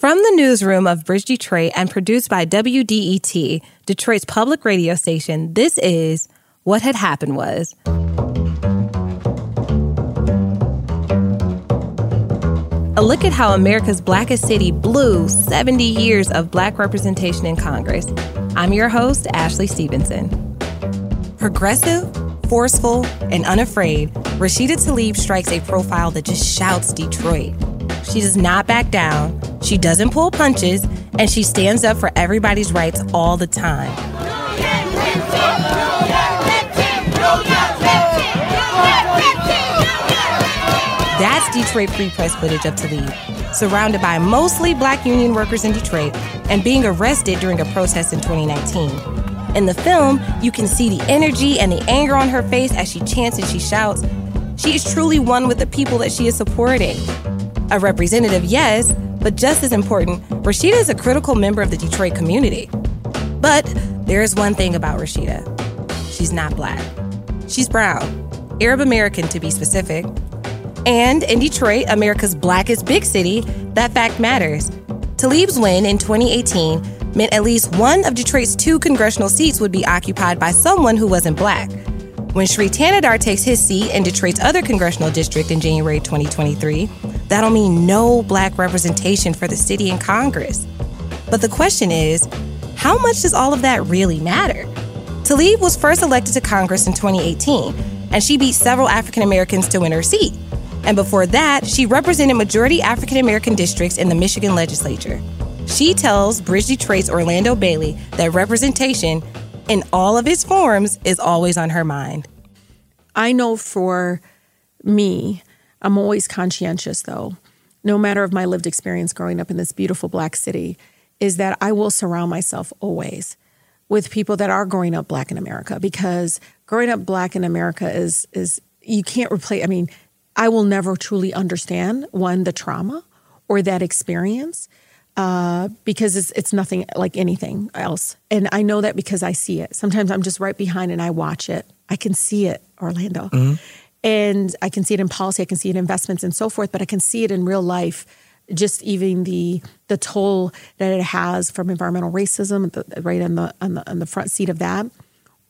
From the newsroom of Bridge Detroit and produced by WDET, Detroit's public radio station, this is What Had Happened Was. A look at how America's blackest city blew 70 years of black representation in Congress. I'm your host, Ashley Stevenson. Progressive, forceful, and unafraid, Rashida Tlaib strikes a profile that just shouts Detroit. She does not back down, she doesn't pull punches, and she stands up for everybody's rights all the time. That's Detroit Free Press footage of Tlaib, surrounded by mostly black union workers in Detroit and being arrested during a protest in 2019. In the film, you can see the energy and the anger on her face as she chants and she shouts. She is truly one with the people that she is supporting. A representative, yes, but just as important, Rashida is a critical member of the Detroit community. But there is one thing about Rashida she's not black. She's brown, Arab American to be specific. And in Detroit, America's blackest big city, that fact matters. Tlaib's win in 2018 meant at least one of Detroit's two congressional seats would be occupied by someone who wasn't black. When Shri Thanedar takes his seat in Detroit's other congressional district in January 2023, that'll mean no black representation for the city in Congress. But the question is, how much does all of that really matter? Tlaib was first elected to Congress in 2018, and she beat several African Americans to win her seat. And before that, she represented majority African American districts in the Michigan legislature. She tells Bridge Detroit's Orlando Bailey that representation in all of its forms is always on her mind. I know for me, I'm always conscientious though, no matter of my lived experience growing up in this beautiful black city, is that I will surround myself always with people that are growing up black in America because growing up black in America is is you can't replace I mean, I will never truly understand one the trauma or that experience uh, because it's it's nothing like anything else. And I know that because I see it. Sometimes I'm just right behind and I watch it. I can see it, Orlando. Mm-hmm. And I can see it in policy, I can see it in investments and so forth, but I can see it in real life just even the the toll that it has from environmental racism the, right on the, on the on the front seat of that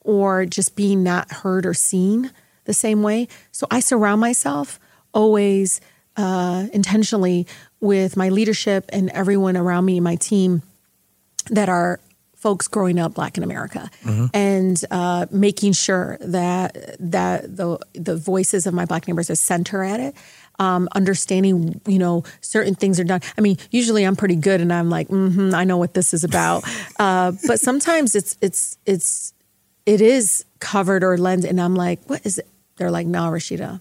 or just being not heard or seen the same way. So i surround myself always uh, intentionally with my leadership and everyone around me, my team, that are folks growing up Black in America, mm-hmm. and uh, making sure that that the the voices of my Black neighbors are center at it. Um, understanding, you know, certain things are done. I mean, usually I'm pretty good, and I'm like, mm-hmm, I know what this is about. uh, but sometimes it's it's it's it is covered or lens, and I'm like, what is it? They're like, no, Rashida,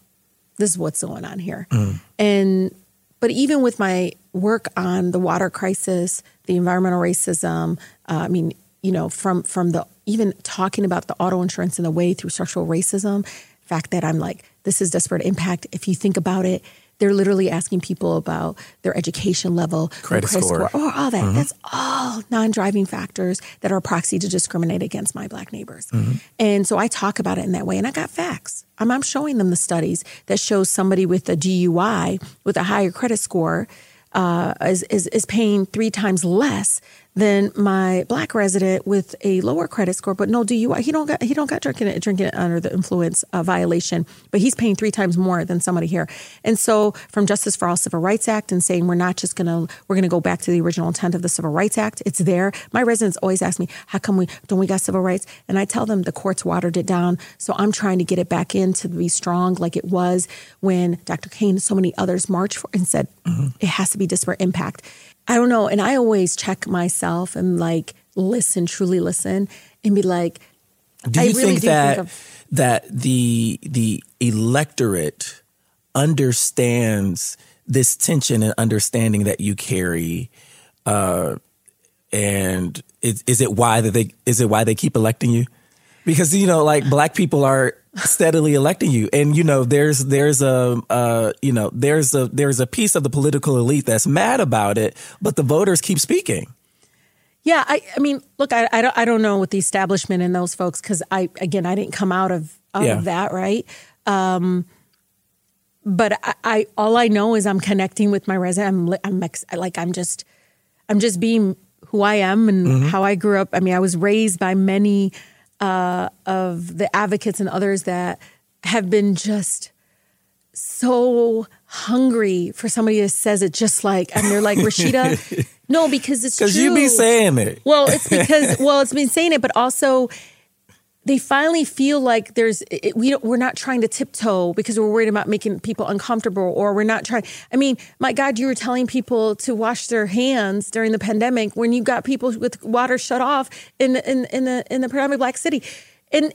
this is what's going on here. Mm. And but even with my work on the water crisis, the environmental racism, uh, I mean, you know, from from the even talking about the auto insurance in the way through structural racism, fact that I'm like, this is disparate impact. If you think about it, they're literally asking people about their education level, credit, credit score, score, or all that. Mm-hmm. That's all non-driving factors that are a proxy to discriminate against my black neighbors. Mm-hmm. And so I talk about it in that way, and I got facts. I'm, I'm showing them the studies that shows somebody with a DUI with a higher credit score uh, is, is, is paying three times less than my black resident with a lower credit score, but no DUI. He don't got he don't got drinking it drinking under the influence uh, violation, but he's paying three times more than somebody here. And so, from Justice for All Civil Rights Act and saying we're not just gonna we're gonna go back to the original intent of the Civil Rights Act. It's there. My residents always ask me, how come we don't we got civil rights? And I tell them the courts watered it down. So I'm trying to get it back in to be strong like it was when Dr. And so many others marched for and said mm-hmm. it has to be disparate impact. I don't know. And I always check myself and like listen, truly listen, and be like, do you really think do that think of- that the the electorate understands this tension and understanding that you carry? Uh, and is, is it why that they is it why they keep electing you? Because you know, like black people are steadily electing you and you know there's there's a uh, you know there's a there's a piece of the political elite that's mad about it but the voters keep speaking yeah i i mean look i i don't, I don't know with the establishment and those folks because i again i didn't come out of out yeah. of that right um but I, I, all i know is i'm connecting with my resident i'm, I'm like i'm just I'm just being who I am and mm-hmm. how I grew up. I mean, I was raised by many uh, of the advocates and others that have been just so hungry for somebody that says it just like, and they're like, Rashida, no, because it's Because you be saying it. Well, it's because, well, it's been saying it, but also they finally feel like there's it, we we're not trying to tiptoe because we're worried about making people uncomfortable or we're not trying I mean my god you were telling people to wash their hands during the pandemic when you got people with water shut off in in in the in the predominantly black city. And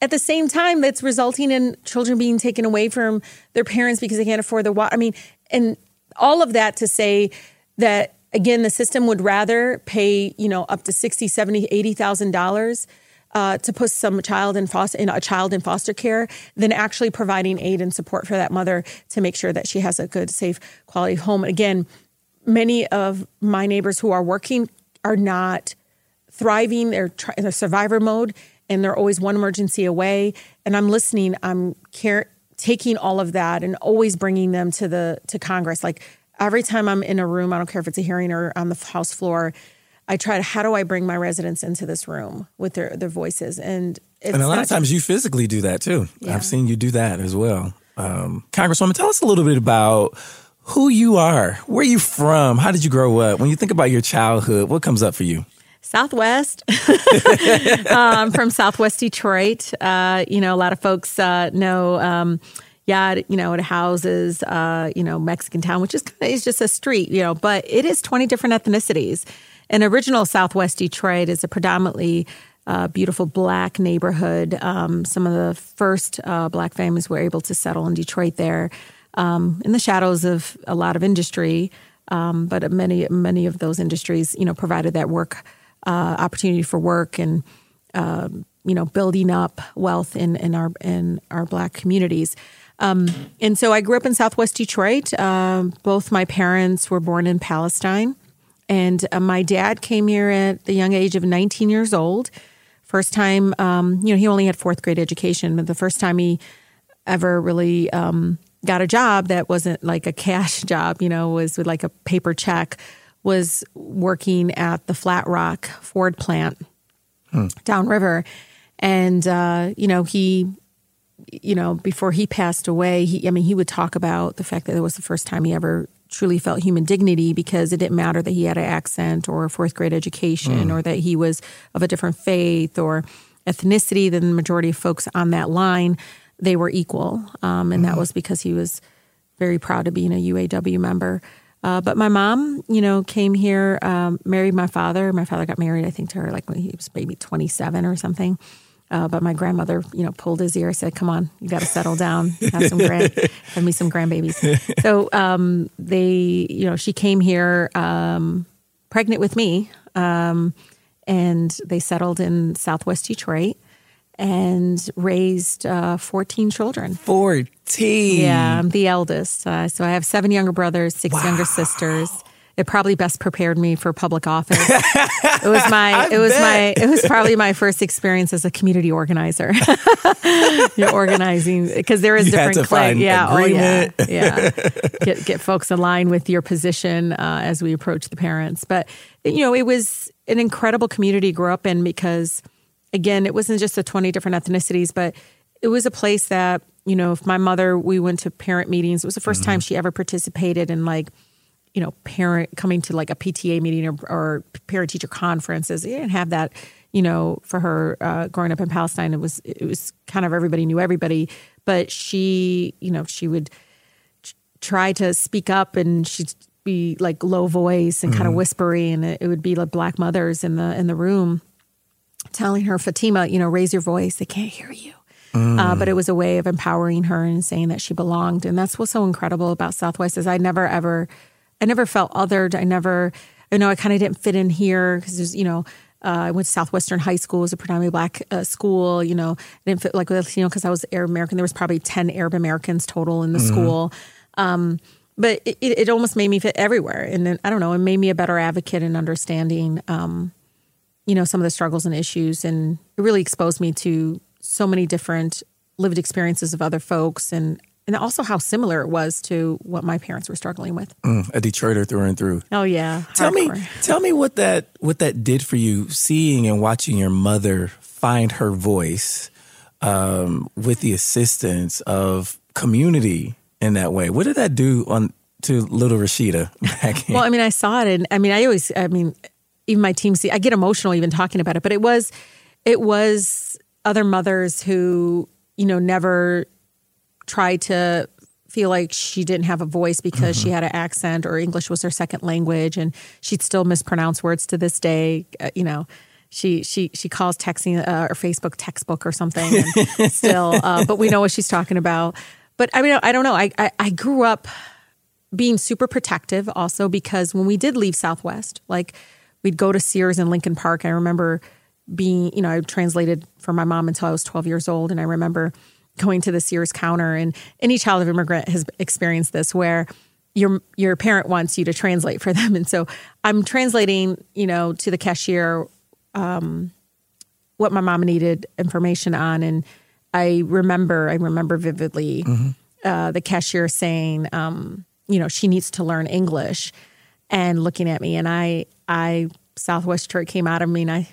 at the same time that's resulting in children being taken away from their parents because they can't afford the water I mean and all of that to say that again the system would rather pay you know up to 60 70 80 thousand dollars uh, to put some child in foster in a child in foster care than actually providing aid and support for that mother to make sure that she has a good, safe, quality home. Again, many of my neighbors who are working are not thriving. They're in a survivor mode, and they're always one emergency away. And I'm listening. I'm care, taking all of that and always bringing them to the to Congress. Like every time I'm in a room, I don't care if it's a hearing or on the House floor I try to how do I bring my residents into this room with their their voices and and a lot of times you physically do that too. Yeah. I've seen you do that as well. Um, Congresswoman, tell us a little bit about who you are, where you from, how did you grow up? When you think about your childhood, what comes up for you? Southwest. um, from Southwest Detroit. Uh, you know, a lot of folks uh, know. Um, yeah, you know, it houses, uh, you know, Mexican town, which is kind of is just a street, you know, but it is 20 different ethnicities. And original Southwest Detroit is a predominantly uh, beautiful black neighborhood. Um, some of the first uh, black families were able to settle in Detroit there, um, in the shadows of a lot of industry. Um, but many many of those industries, you know, provided that work uh, opportunity for work and um, you know building up wealth in in our in our black communities. Um, and so I grew up in Southwest Detroit. Um, both my parents were born in Palestine. And uh, my dad came here at the young age of 19 years old. First time, um, you know, he only had fourth grade education, but the first time he ever really um, got a job that wasn't like a cash job, you know, was with like a paper check, was working at the Flat Rock Ford plant hmm. downriver. And, uh, you know, he, you know, before he passed away, he, I mean, he would talk about the fact that it was the first time he ever truly felt human dignity because it didn't matter that he had an accent or a fourth grade education mm. or that he was of a different faith or ethnicity than the majority of folks on that line. They were equal. Um, and mm that was because he was very proud of being a UAW member. Uh, but my mom, you know, came here, um, married my father. My father got married, I think, to her like when he was maybe 27 or something. Uh, but my grandmother, you know, pulled his ear, said, "Come on, you got to settle down, have some grand, have me some grandbabies." So um, they, you know, she came here um, pregnant with me, um, and they settled in Southwest Detroit and raised uh, 14 children. 14. Yeah, I'm the eldest. Uh, so I have seven younger brothers, six wow. younger sisters it probably best prepared me for public office. it was my it was bet. my it was probably my first experience as a community organizer. You're organizing because there is you different clay. Yeah, agreement. oh yeah, yeah. Get get folks aligned with your position uh, as we approach the parents. But you know, it was an incredible community to grow up in because again, it wasn't just the 20 different ethnicities, but it was a place that you know, if my mother, we went to parent meetings. It was the 1st mm-hmm. time she ever participated in like you know, parent coming to like a PTA meeting or, or parent teacher conferences. They didn't have that, you know, for her uh, growing up in Palestine. It was it was kind of everybody knew everybody, but she, you know, she would try to speak up and she'd be like low voice and mm-hmm. kind of whispery, and it, it would be like black mothers in the in the room telling her, Fatima, you know, raise your voice. They can't hear you. Mm. Uh, but it was a way of empowering her and saying that she belonged. And that's what's so incredible about Southwest is I never ever I never felt othered. I never, you know, I kind of didn't fit in here because there's, you know, uh, I went to Southwestern High School, it was a predominantly black uh, school. You know, I didn't fit like with, you know, because I was Arab American. There was probably 10 Arab Americans total in the mm-hmm. school. Um, but it, it, almost made me fit everywhere. And then, I don't know, it made me a better advocate in understanding, um, you know, some of the struggles and issues. And it really exposed me to so many different lived experiences of other folks and and also how similar it was to what my parents were struggling with. Mm, a Detroiter through and through. Oh yeah. Tell hardcore. me, tell me what that what that did for you, seeing and watching your mother find her voice um, with the assistance of community in that way. What did that do on to little Rashida back well, I mean, I saw it, and I mean, I always, I mean, even my team see, I get emotional even talking about it. But it was, it was other mothers who you know never tried to feel like she didn't have a voice because mm-hmm. she had an accent or English was her second language, and she'd still mispronounce words to this day. Uh, you know, she she she calls texting uh, or Facebook textbook or something, and still, uh, but we know what she's talking about. But I mean, I don't know. I, I, I grew up being super protective also because when we did leave Southwest, like we'd go to Sears in Lincoln Park. I remember being, you know, I translated for my mom until I was 12 years old. And I remember going to the Sears counter and any child of immigrant has experienced this where your your parent wants you to translate for them. And so I'm translating, you know, to the cashier um, what my mom needed information on. And I remember, I remember vividly mm-hmm. uh, the cashier saying, um, you know, she needs to learn English and looking at me. And I, I, Southwest Detroit came out of me and I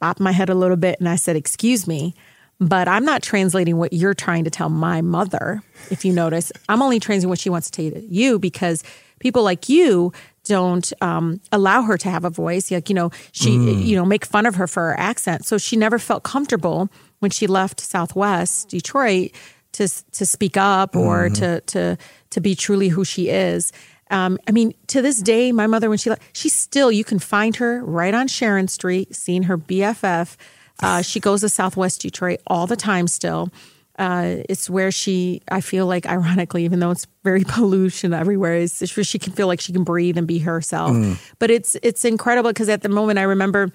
bopped my head a little bit and I said, Excuse me, but I'm not translating what you're trying to tell my mother. If you notice, I'm only translating what she wants to tell you because people like you don't um, allow her to have a voice. Like, you know, she, mm. you know, make fun of her for her accent. So she never felt comfortable when she left Southwest Detroit to to speak up or mm-hmm. to to to be truly who she is. Um, I mean, to this day, my mother, when she left, she's still, you can find her right on Sharon Street, seeing her BFF. Uh, she goes to Southwest Detroit all the time still. Uh, it's where she, I feel like, ironically, even though it's very pollution everywhere, it's, it's where she can feel like she can breathe and be herself. Mm. But it's it's incredible because at the moment, I remember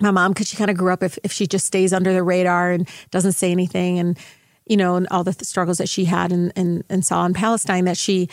my mom, because she kind of grew up if, if she just stays under the radar and doesn't say anything, and you know, and all the th- struggles that she had and, and and saw in Palestine, that she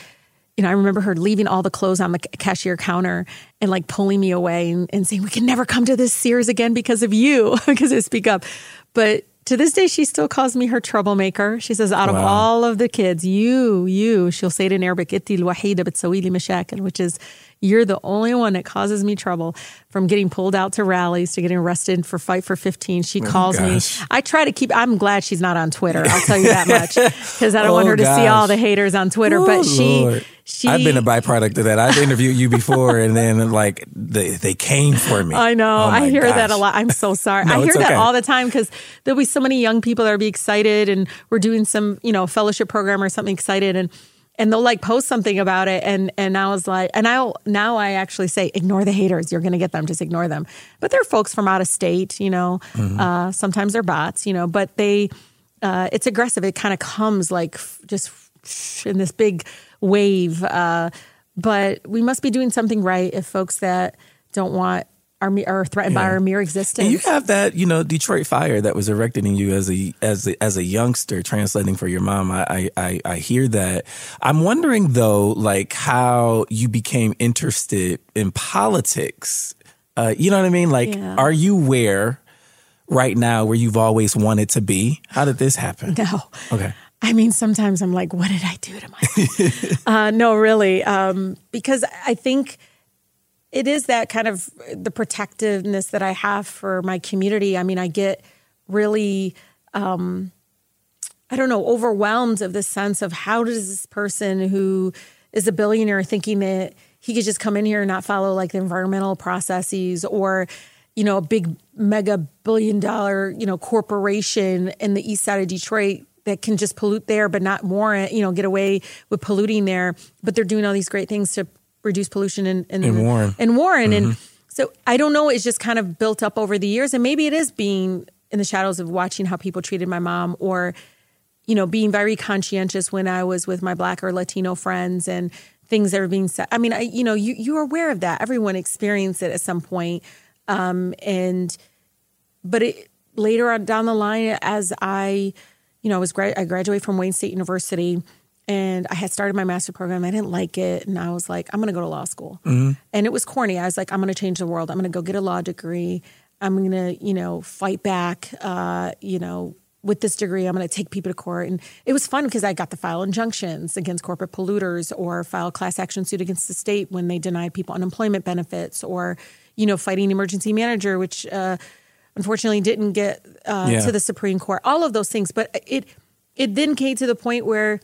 you know, I remember her leaving all the clothes on the cashier counter and like pulling me away and, and saying, We can never come to this Sears again because of you, because I speak up. But to this day, she still calls me her troublemaker. She says, out wow. of all of the kids, you, you, she'll say it in Arabic, which is you're the only one that causes me trouble from getting pulled out to rallies to getting arrested for Fight for 15. She oh, calls me. I try to keep, I'm glad she's not on Twitter. I'll tell you that much because I don't oh, want her to gosh. see all the haters on Twitter. Oh, but she, Lord. She, I've been a byproduct of that. I've interviewed you before and then like they, they came for me. I know. Oh, I hear gosh. that a lot. I'm so sorry. no, I hear okay. that all the time because there'll be so many young people that will be excited and we're doing some, you know, fellowship program or something excited. And and they'll like post something about it and and I was like and I now I actually say ignore the haters you're going to get them just ignore them but they're folks from out of state you know mm-hmm. uh, sometimes they're bots you know but they uh, it's aggressive it kind of comes like just in this big wave uh, but we must be doing something right if folks that don't want our are threatened yeah. by our mere existence. And you have that, you know, Detroit fire that was erected in you as a as a, as a youngster, translating for your mom. I, I I hear that. I'm wondering though, like how you became interested in politics. Uh, you know what I mean? Like, yeah. are you where right now where you've always wanted to be? How did this happen? No. Okay. I mean, sometimes I'm like, what did I do to myself? uh, no, really, um, because I think it is that kind of the protectiveness that I have for my community. I mean, I get really, um, I don't know, overwhelmed of the sense of how does this person who is a billionaire thinking that he could just come in here and not follow like the environmental processes or you know a big mega billion dollar you know corporation in the east side of detroit that can just pollute there but not warrant you know get away with polluting there but they're doing all these great things to reduce pollution in, in, in Warren. In Warren. Mm-hmm. And so I don't know, it's just kind of built up over the years. And maybe it is being in the shadows of watching how people treated my mom or, you know, being very conscientious when I was with my black or Latino friends and things that were being said. I mean, I, you know, you, you're aware of that. Everyone experienced it at some point. Um, and, but it, later on down the line, as I, you know, I was, gra- I graduated from Wayne State University and I had started my master program. I didn't like it, and I was like, I'm going to go to law school. Mm-hmm. And it was corny. I was like, I'm going to change the world. I'm going to go get a law degree. I'm going to, you know, fight back, uh, you know, with this degree, I'm going to take people to court. And it was fun because I got to file injunctions against corporate polluters or file class action suit against the state when they denied people unemployment benefits or, you know, fighting emergency manager, which uh, unfortunately didn't get uh, yeah. to the Supreme Court. All of those things, but it it then came to the point where,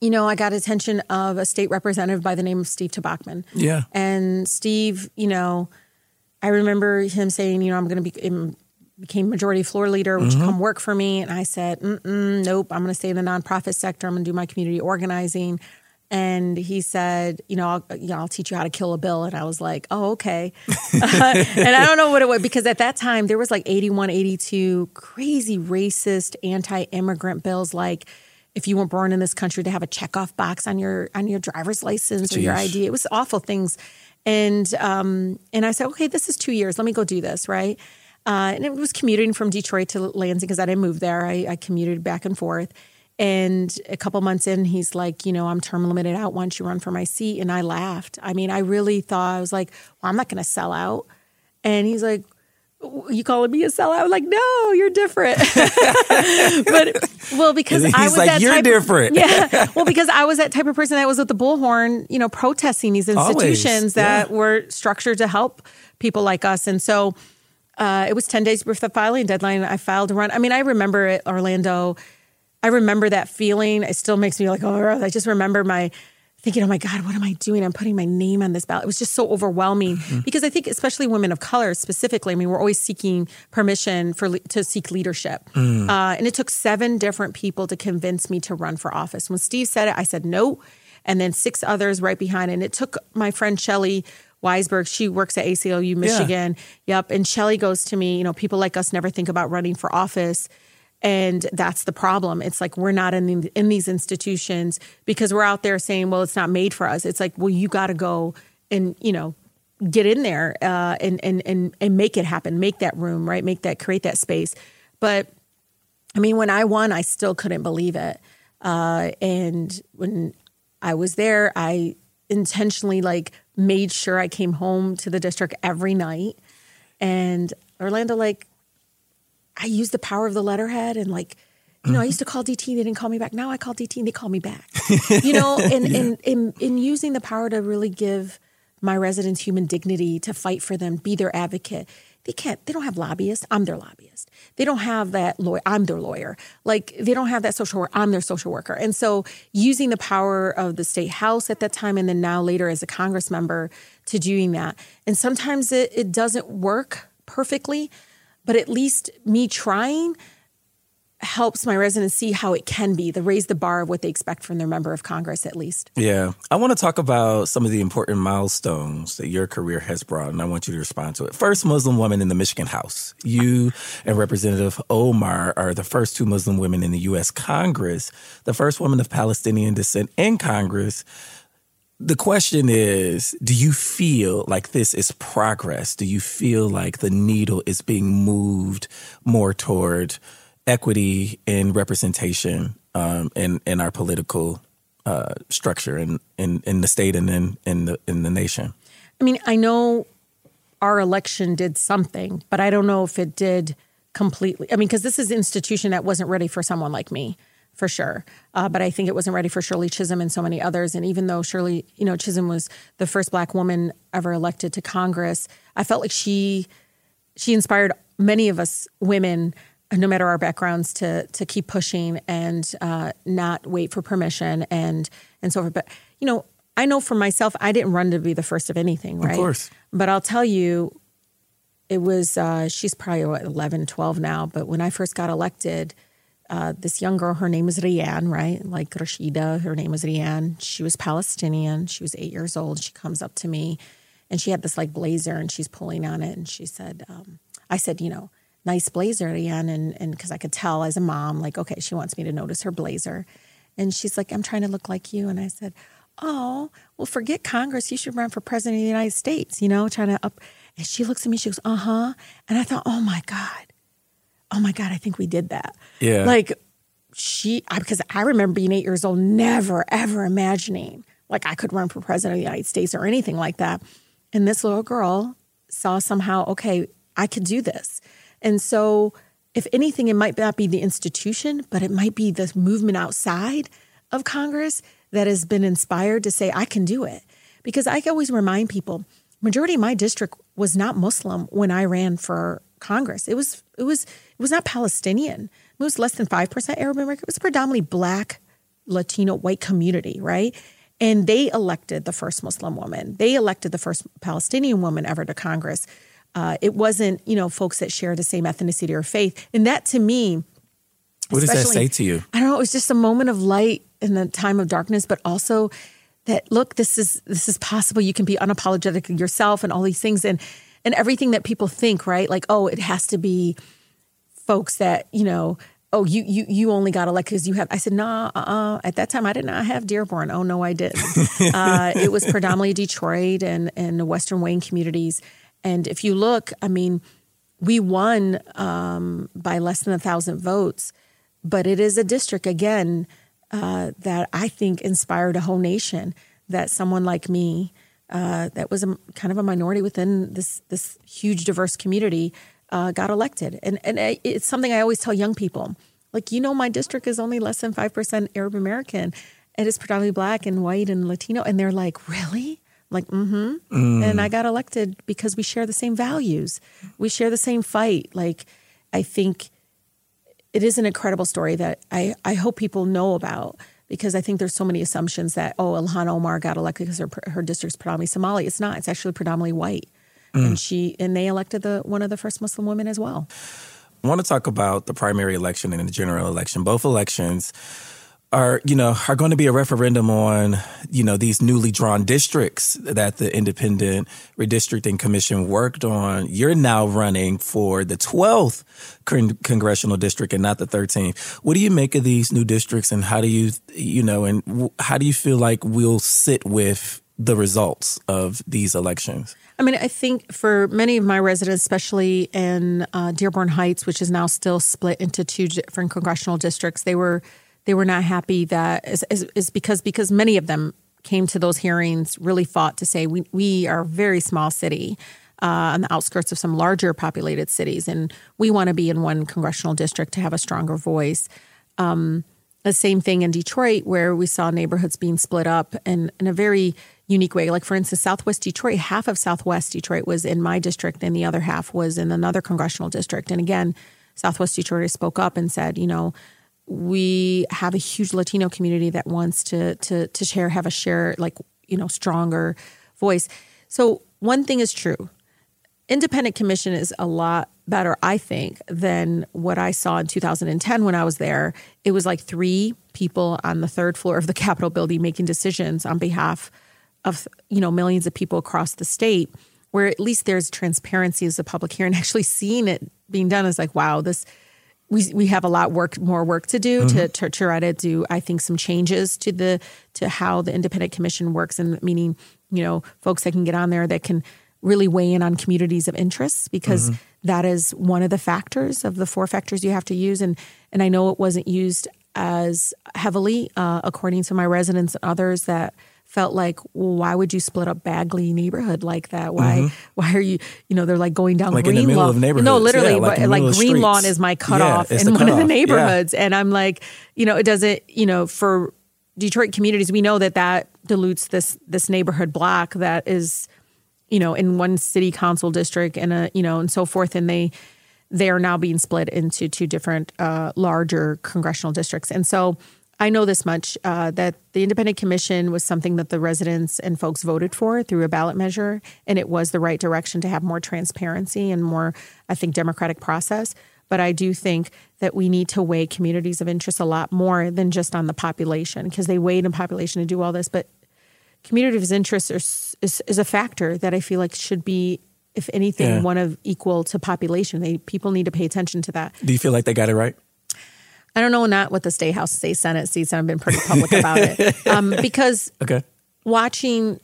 you know, I got attention of a state representative by the name of Steve Tobocman. Yeah, and Steve, you know, I remember him saying, you know, I'm going to be became majority floor leader. Would mm-hmm. you come work for me? And I said, nope. I'm going to stay in the nonprofit sector. I'm going to do my community organizing. And he said, you know, I'll, you know, I'll teach you how to kill a bill. And I was like, oh, okay. and I don't know what it was because at that time there was like 81, 82 crazy racist anti-immigrant bills like if you weren't born in this country to have a checkoff box on your on your driver's license Jeez. or your ID. It was awful things. And um, and I said, okay, this is two years. Let me go do this, right? Uh, and it was commuting from Detroit to Lansing because I didn't move there. I, I commuted back and forth. And a couple months in, he's like, you know, I'm term limited out. Why don't you run for my seat? And I laughed. I mean, I really thought, I was like, well, I'm not going to sell out. And he's like, you calling me a sellout? I'm like, no, you're different. but well, because I was like, that you're type different. Of, yeah. Well, because I was that type of person that was at the bullhorn, you know, protesting these institutions Always. that yeah. were structured to help people like us. And so uh, it was 10 days before the filing deadline. I filed to run. I mean, I remember it, Orlando I remember that feeling. It still makes me like, oh, I just remember my thinking, oh my God, what am I doing? I'm putting my name on this ballot. It was just so overwhelming mm-hmm. because I think, especially women of color specifically, I mean, we're always seeking permission for to seek leadership. Mm. Uh, and it took seven different people to convince me to run for office. When Steve said it, I said no. And then six others right behind. And it took my friend Shelli Weisberg, she works at ACLU Michigan. Yeah. Yep. And Shelli goes to me, you know, people like us never think about running for office. And that's the problem. It's like we're not in the, in these institutions because we're out there saying, "Well, it's not made for us." It's like, well, you got to go and you know get in there uh, and and and and make it happen, make that room, right? Make that create that space. But I mean, when I won, I still couldn't believe it. Uh, and when I was there, I intentionally like made sure I came home to the district every night. And Orlando, like, I use the power of the letterhead and like, you know, I used to call DT, they didn't call me back. Now I call DT and they call me back. You know, and yeah. in, in in using the power to really give my residents human dignity, to fight for them, be their advocate. They can't, they don't have lobbyists. I'm their lobbyist. They don't have that lawyer. I'm their lawyer. Like they don't have that social worker. I'm their social worker. And so using the power of the state house at that time and then now later as a Congress member to doing that. And sometimes it, it doesn't work perfectly but at least me trying helps my residents see how it can be, the raise the bar of what they expect from their member of Congress, at least. Yeah. I want to talk about some of the important milestones that your career has brought, and I want you to respond to it. First Muslim woman in the Michigan House. You and Representative Omar are the first two Muslim women in the U.S. Congress, the first woman of Palestinian descent in Congress the question is do you feel like this is progress? Do you feel like the needle is being moved more toward equity and representation um, in in our political uh, structure in, in in the state and in in the in the nation? I mean i know our election did something but i don't know if it did completely i mean because this is an institution that wasn't ready for someone like me for sure. Uh, but I think it wasn't ready for Shirley Chisholm and so many others. And even though Shirley, you know, Chisholm was the first black woman ever elected to Congress, I felt like she she inspired many of us women, no matter our backgrounds, to to keep pushing and uh, not wait for permission and and so forth. But you know, I know for myself, I didn't run to be the first of anything, right? Of course. But I'll tell you, it was uh, she's probably what, 11, 12 now. But when I first got elected uh, this young girl, her name was Rian, right? Like Rashida, her name was Rian. She was Palestinian. She was eight years old. She comes up to me and she had this like blazer and she's pulling on it. And she said, um, I said, you know, nice blazer, Rian. And, and cause I could tell as a mom, like, okay, she wants me to notice her blazer. And she's like, I'm trying to look like you. And I said, oh, well, forget Congress. You should run for president of the United States, you know, trying to up. And she looks at me, she goes, uh huh. And I thought, oh my God oh my God, I think we did that. Yeah. Like she, because I remember being eight years old, never, ever imagining like I could run for president of the United States or anything like that. And this little girl saw somehow, okay, I could do this. And so if anything, it might not be the institution, but it might be the movement outside of Congress that has been inspired to say, I can do it. Because I always remind people, majority of my district was not Muslim when I ran for Congress. It was it was was not Palestinian. It was less than five percent Arab American. It was predominantly black, Latino, white community, right? And they elected the first Muslim woman. They elected the first Palestinian woman ever to Congress. Uh, it wasn't, you know, folks that share the same ethnicity or faith. And that to me, what does that say to you? I don't know. It was just a moment of light in the time of darkness, but also that look, this is this is possible. You can be unapologetic yourself and all these things, and and everything that people think, right? Like, oh, it has to be folks that you know oh, you you you only got elected because you have. I said, nah, uh-uh. At that time, I did not have Dearborn. Oh no, I didn't. uh, it was predominantly Detroit and and the Western Wayne communities. And if you look, I mean, we won um, by less than a thousand votes, but it is a district again uh, that I think inspired a whole nation. That someone like me, uh, that was a kind of a minority within this this huge diverse community, uh, got elected. And and it's something I always tell young people. Like you know, my district is only less than five percent Arab American. It is predominantly black and white and Latino, and they're like, really? I'm like, mm-hmm. Mm. And I got elected because we share the same values. We share the same fight. Like, I think it is an incredible story that I, I hope people know about because I think there's so many assumptions that, oh, Ilhan Omar got elected because her, her district's predominantly Somali. It's not. It's actually predominantly white. Mm. And she and they elected the one of the first Muslim women as well. I want to talk about the primary election and the general election. Both elections are, you know, are going to be a referendum on, you know, these newly drawn districts that the independent redistricting commission worked on. You're now running for the 12th con- congressional district and not the 13th. What do you make of these new districts and how do you, you know, and w- how do you feel like we'll sit with the results of these elections? I mean, I think for many of my residents, especially in uh, Dearborn Heights, which is now still split into two different congressional districts, they were they were not happy that is, because because many of them came to those hearings really fought to say we we are a very small city. Uh, on the outskirts of some larger populated cities, and we want to be in one congressional district to have a stronger voice. Um, the same thing in Detroit, where we saw neighborhoods being split up and in a very unique way. Like, for instance, Southwest Detroit, half of Southwest Detroit was in my district, and the other half was in another congressional district. And again, Southwest Detroit spoke up and said, you know, we have a huge Latino community that wants to to to share, have a share, like you know, stronger voice. So one thing is true: independent commission is a lot better, I think, than what I saw in 2010 when I was there. It was like three people on the third floor of the Capitol building making decisions on behalf of you know millions of people across the state where at least there's transparency as a public hearing actually seeing it being done is like wow this we we have a lot work more work to do mm-hmm. to, to try to do I think some changes to the to how the independent commission works and meaning you know folks that can get on there that can really weigh in on communities of interest because mm-hmm. that is one of the factors of the four factors you have to use and and I know it wasn't used as heavily uh, according to my residents and others that felt like, well, why would you split up Bagley neighborhood like that? Why mm-hmm. why are you you know, they're like going down like Green in the middle Lawn. No, literally, yeah, like but like Green Lawn is my cutoff yeah, in one cutoff. of the neighborhoods. Yeah. And I'm like, you know, it doesn't, you know, for Detroit communities, we know that that dilutes this this neighborhood block that is, you know, in one city council district and a, you know, and so forth. And they they are now being split into two different uh, larger congressional districts. And so I know this much uh, that the independent commission was something that the residents and folks voted for through a ballot measure, and it was the right direction to have more transparency and more, I think, democratic process. But I do think that we need to weigh communities of interest a lot more than just on the population because they weighed in population to do all this. But community of interest is, is, is a factor that I feel like should be if anything, yeah. one of equal to population. They people need to pay attention to that. Do you feel like they got it right? I don't know not what the state house, state senate seats, and I've been pretty public about it um, because okay. watching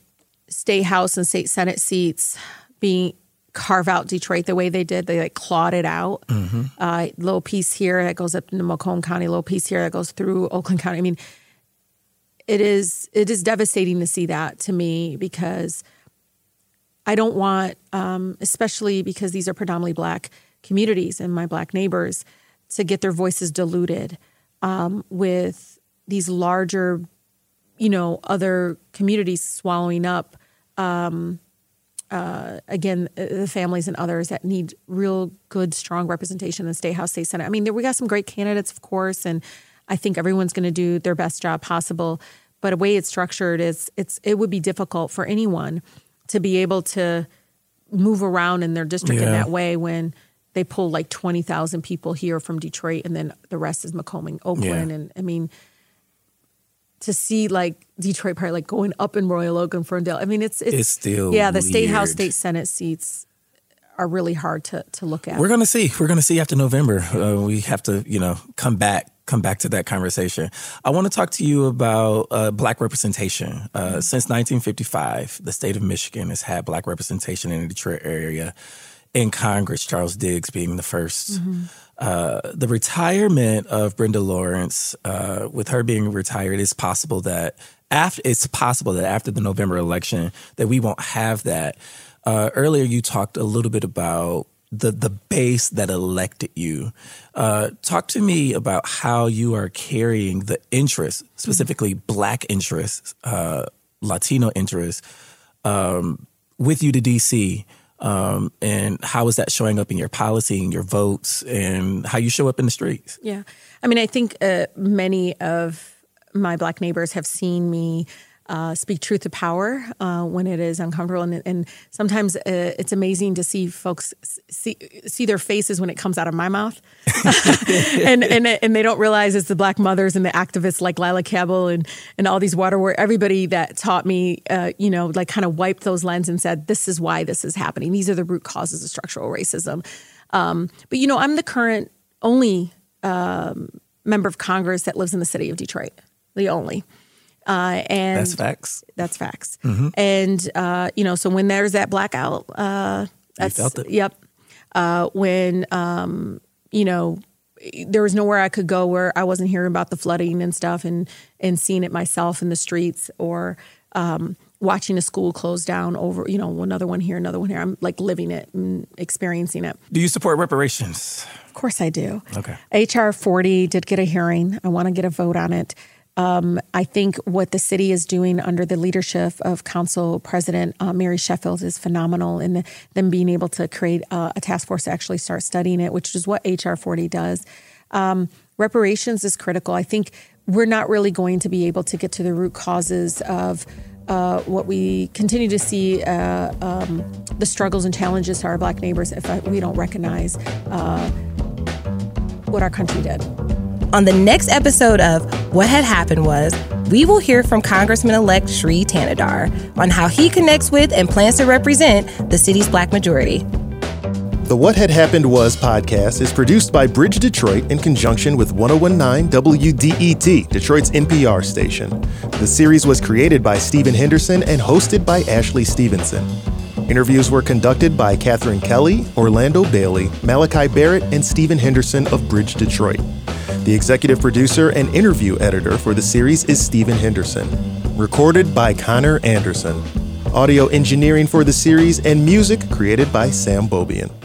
state house and state senate seats being carve out Detroit the way they did, they like clawed it out. Mm-hmm. Uh, little piece here that goes up into Macomb County, little piece here that goes through Oakland County. I mean, it is it is devastating to see that to me because I don't want, um, especially because these are predominantly black communities and my black neighbors to get their voices diluted um, with these larger, you know, other communities swallowing up. Um, uh, again, uh, the families and others that need real good, strong representation in the state house, state senate. I mean, there, we got some great candidates, of course, and I think everyone's going to do their best job possible. But the way it's structured is, it's it would be difficult for anyone to be able to move around in their district yeah. in that way when they pull like 20,000 people here from Detroit and then the rest is Macomb, Oakland. Yeah. And I mean, to see like Detroit part like going up in Royal Oak and Ferndale. I mean, it's, it's, it's still yeah. The weird. state house, state senate seats are really hard to to look at. We're gonna see. We're gonna see after November. Uh, we have to you know come back come back to that conversation. I want to talk to you about uh, black representation. Uh. Since 1955, the state of Michigan has had black representation in the Detroit area in Congress. Charles Diggs being the 1st mm-hmm. Uh, the retirement of Brenda Lawrence, uh, with her being retired, it's possible that after it's possible that after the November election that we won't have that. Uh, earlier, you talked a little bit about the the base that elected you. Uh, talk to me about how you are carrying the interests, specifically Black interests, uh, Latino interests, um, with you to DC um, and how is that showing up in your policy and your votes and how you show up in the streets? Yeah. I mean, I think uh, many of my black neighbors have seen me uh, speak truth to power uh, when it is uncomfortable, and, and sometimes uh, it's amazing to see folks see see their faces when it comes out of my mouth, and and and they don't realize it's the black mothers and the activists like Lila Cabbil and and all these water war everybody that taught me, uh, you know, like kind of wiped those lens and said this is why this is happening. These are the root causes of structural racism. Um, but you know, I'm the current only um, member of Congress that lives in the city of Detroit, the only. Uh, and that's facts. That's facts. Mm-hmm. And uh, you know, so when there's that blackout, uh, that's felt it. yep. Uh, when um, you know, there was nowhere I could go where I wasn't hearing about the flooding and stuff, and and seeing it myself in the streets, or um, watching a school close down over, you know, another one here, another one here. I'm like living it and experiencing it. Do you support reparations? Of course I do. Okay. HR 40 did get a hearing. I want to get a vote on it. Um, I think what the city is doing under the leadership of Council President uh, Mary Sheffield is phenomenal, and them being able to create uh, a task force to actually start studying it, which is what HR 40 does. Um, reparations is critical. I think we're not really going to be able to get to the root causes of uh, what we continue to see uh, um, the struggles and challenges to our black neighbors if uh, we don't recognize uh, what our country did. On the next episode of What Had Happened Was, we will hear from Congressman elect Shri Thanedar on how he connects with and plans to represent the city's black majority. The What Had Happened Was podcast is produced by Bridge Detroit in conjunction with 1019 WDET, Detroit's NPR station. The series was created by Stephen Henderson and hosted by Ashley Stevenson. Interviews were conducted by Catherine Kelly, Orlando Bailey, Malachi Barrett, and Stephen Henderson of Bridge Detroit. The executive producer and interview editor for the series is Stephen Henderson. Recorded by Connor Anderson. Audio engineering for the series and music created by Sam Bobian.